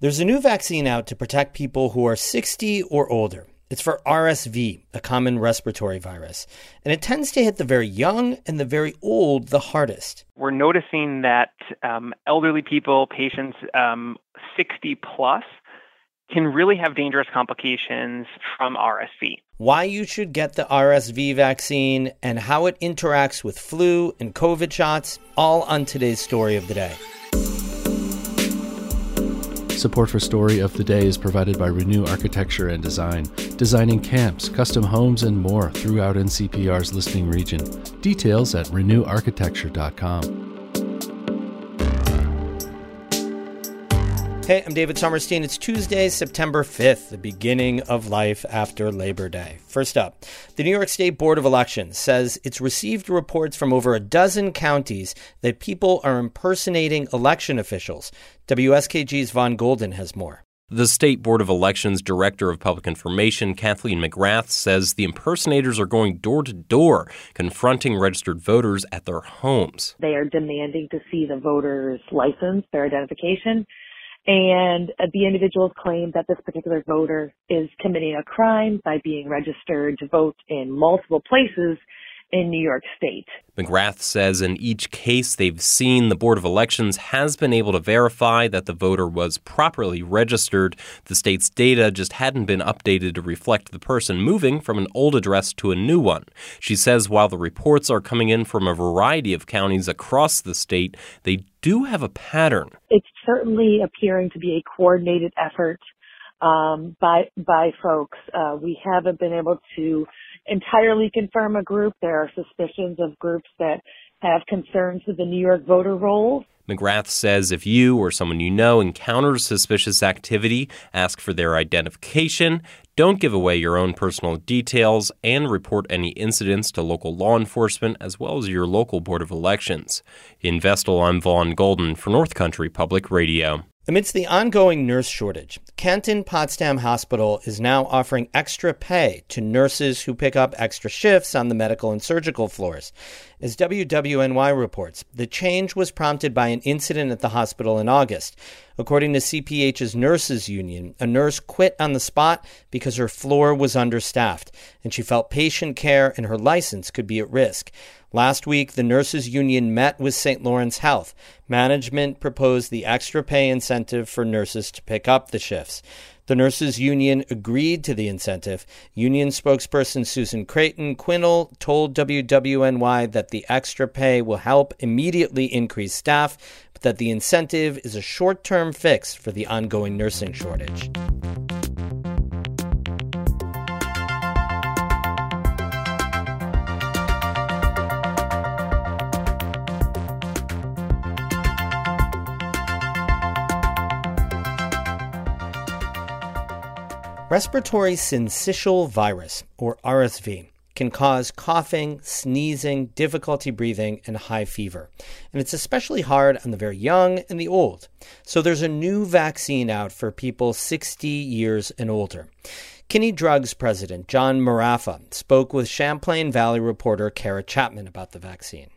There's a new vaccine out to protect people who are 60 or older. It's for RSV, a common respiratory virus, and it tends to hit the very young and the very old the hardest. We're noticing that um, elderly people, patients um, 60 plus, can really have dangerous complications from RSV. Why you should get the RSV vaccine and how it interacts with flu and COVID shots, all on today's story of the day. Support for Story of the Day is provided by Renew Architecture and Design, designing camps, custom homes, and more throughout NCPR's listening region. Details at renewarchitecture.com. Hey, I'm David Sommerstein. It's Tuesday, September 5th, the beginning of life after Labor Day. First up, the New York State Board of Elections says it's received reports from over a dozen counties that people are impersonating election officials. WSKG's Vaughn Golden has more. The State Board of Elections Director of Public Information, Kathleen McGrath, says the impersonators are going door to door, confronting registered voters at their homes. They are demanding to see the voter's license, their identification, and uh, the individuals claim that this particular voter is committing a crime by being registered to vote in multiple places in New York State. McGrath says in each case they've seen, the Board of Elections has been able to verify that the voter was properly registered. The state's data just hadn't been updated to reflect the person moving from an old address to a new one. She says while the reports are coming in from a variety of counties across the state, they do have a pattern. It's certainly appearing to be a coordinated effort um, by by folks. Uh, we haven't been able to entirely confirm a group. There are suspicions of groups that have concerns with the New York voter rolls. McGrath says if you or someone you know encounters suspicious activity, ask for their identification, don't give away your own personal details, and report any incidents to local law enforcement as well as your local Board of Elections. In Vestal, I'm Vaughn Golden for North Country Public Radio. Amidst the ongoing nurse shortage, Canton Potsdam Hospital is now offering extra pay to nurses who pick up extra shifts on the medical and surgical floors. As WWNY reports, the change was prompted by an incident at the hospital in August. According to CPH's nurses union, a nurse quit on the spot because her floor was understaffed and she felt patient care and her license could be at risk. Last week, the nurses union met with St. Lawrence Health. Management proposed the extra pay incentive for nurses to pick up the The nurses union agreed to the incentive. Union spokesperson Susan Creighton Quinnell told WWNY that the extra pay will help immediately increase staff, but that the incentive is a short term fix for the ongoing nursing shortage. Respiratory syncytial virus, or RSV, can cause coughing, sneezing, difficulty breathing, and high fever. And it's especially hard on the very young and the old. So there's a new vaccine out for people 60 years and older. Kinney Drugs president John Marraffa spoke with Champlain Valley reporter Kara Chapman about the vaccine.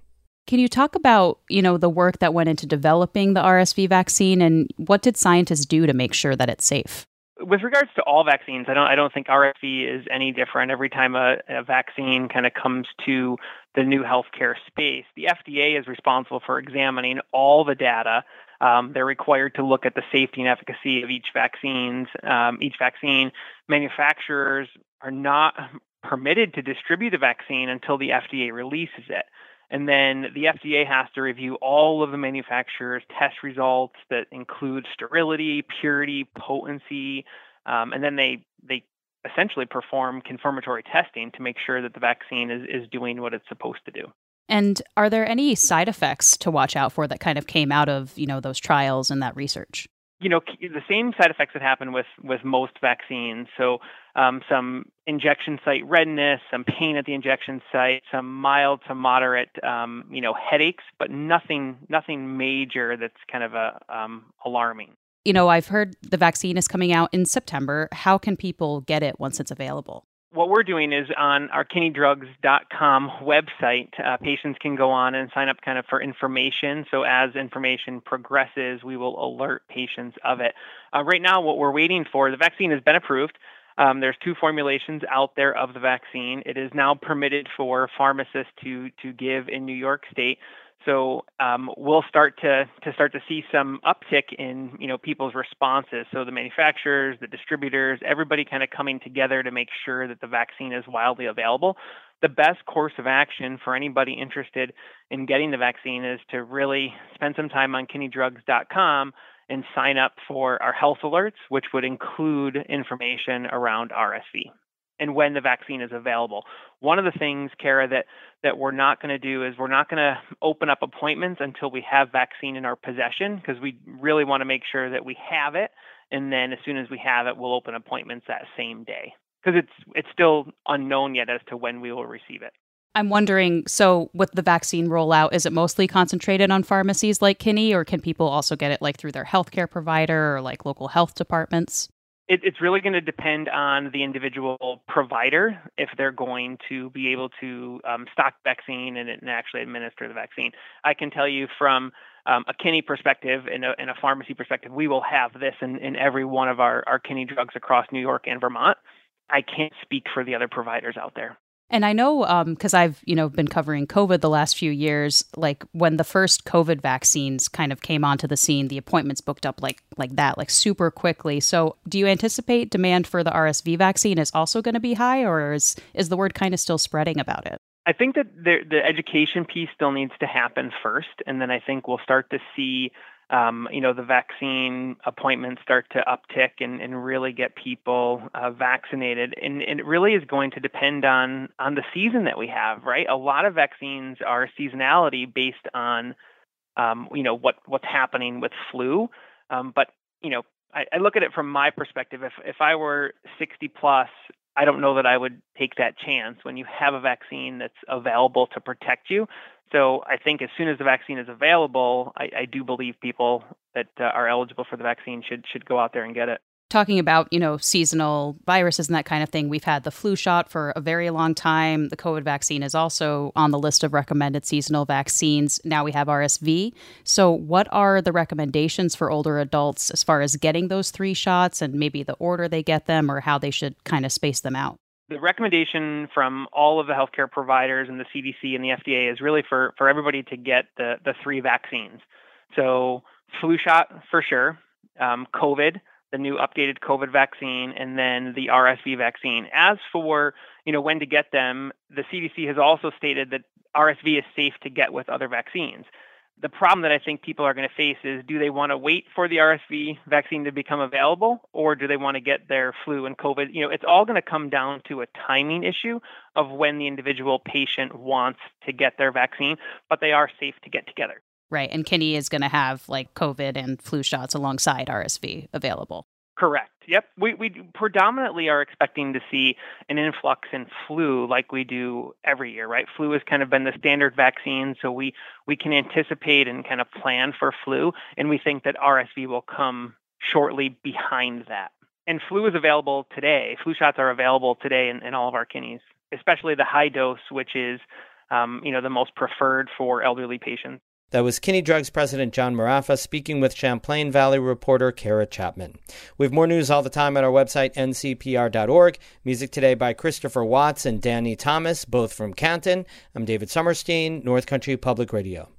Can you talk about, you know, the work that went into developing the RSV vaccine and what did scientists do to make sure that it's safe? With regards to all vaccines, I don't I don't think RSV is any different. Every time a, a vaccine kind of comes to the new healthcare space, the FDA is responsible for examining all the data. Um, they're required to look at the safety and efficacy of each vaccines. Um, each vaccine manufacturers are not permitted to distribute the vaccine until the FDA releases it. And then the FDA has to review all of the manufacturer's test results that include sterility, purity, potency, um, and then they they essentially perform confirmatory testing to make sure that the vaccine is, is doing what it's supposed to do. And are there any side effects to watch out for that kind of came out of you know those trials and that research? you know the same side effects that happen with with most vaccines. So um, some injection site redness, some pain at the injection site, some mild to moderate um, you know headaches, but nothing nothing major that's kind of a um, alarming. You know, I've heard the vaccine is coming out in September. How can people get it once it's available? what we're doing is on our kinneydrugs.com website, uh, patients can go on and sign up kind of for information. So as information progresses, we will alert patients of it. Uh, right now, what we're waiting for, the vaccine has been approved. Um, there's two formulations out there of the vaccine. It is now permitted for pharmacists to to give in New York State. So um, we'll start to to start to see some uptick in you know people's responses. So the manufacturers, the distributors, everybody kind of coming together to make sure that the vaccine is widely available. The best course of action for anybody interested in getting the vaccine is to really spend some time on kinneydrugs.com and sign up for our health alerts, which would include information around RSV and when the vaccine is available. One of the things, Kara, that that we're not going to do is we're not going to open up appointments until we have vaccine in our possession because we really want to make sure that we have it, and then as soon as we have it, we'll open appointments that same day because it's it's still unknown yet as to when we will receive it. I'm wondering so with the vaccine rollout, is it mostly concentrated on pharmacies like Kinney, or can people also get it like through their healthcare provider or like local health departments? It, it's really going to depend on the individual provider if they're going to be able to um, stock vaccine and, and, actually administer the vaccine. I can tell you from um, a Kinney perspective and a, and a, pharmacy perspective, we will have this in, in every one of our, our Kinney drugs across New York and Vermont. I can't speak for the other providers out there. And I know because um, I've you know been covering COVID the last few years. Like when the first COVID vaccines kind of came onto the scene, the appointments booked up like like that, like super quickly. So, do you anticipate demand for the RSV vaccine is also going to be high, or is is the word kind of still spreading about it? I think that the, the education piece still needs to happen first, and then I think we'll start to see um, you know, the vaccine appointments start to uptick and, and really get people uh, vaccinated. And, and, it really is going to depend on on the season that we have, right? A lot of vaccines are seasonality based on, um, you know, what what's happening with flu. Um, but you know, I, I look at it from my perspective. If if I were 60 plus, I don't know that I would take that chance when you have a vaccine that's available to protect you. So I think as soon as the vaccine is available, I, I do believe people that uh, are eligible for the vaccine should should go out there and get it. Talking about you know seasonal viruses and that kind of thing, we've had the flu shot for a very long time. The COVID vaccine is also on the list of recommended seasonal vaccines. Now we have RSV. So, what are the recommendations for older adults as far as getting those three shots and maybe the order they get them or how they should kind of space them out? the recommendation from all of the healthcare providers and the CDC and the FDA is really for, for everybody to get the, the three vaccines. So, flu shot for sure, um, COVID, the new updated COVID vaccine, and then the RSV vaccine. As for you know when to get them, the CDC has also stated that RSV is safe to get with other vaccines the problem that I think people are going to face is do they want to wait for the RSV vaccine to become available or do they want to get their flu and COVID? You know, it's all going to come down to a timing issue of when the individual patient wants to get their vaccine, but they are safe to get together. Right. And Kinney is going to have like COVID and flu shots alongside RSV available. Correct. Yep. We we predominantly are expecting to see an influx in flu like we do every year, right? Flu has kind of been the standard vaccine, so we we can anticipate and kind of plan for flu, and we think that RSV will come shortly behind that. And flu is available today. Flu shots are available today in, in all of our kinneys, especially the high dose, which is um, you know the most preferred for elderly patients. That was Kinney Drugs President John Marraffa speaking with Champlain Valley reporter Kara Chapman. We have more news all the time at our website, ncpr.org. Music today by Christopher Watts and Danny Thomas, both from Canton. I'm David Sommerstein, North Country Public Radio.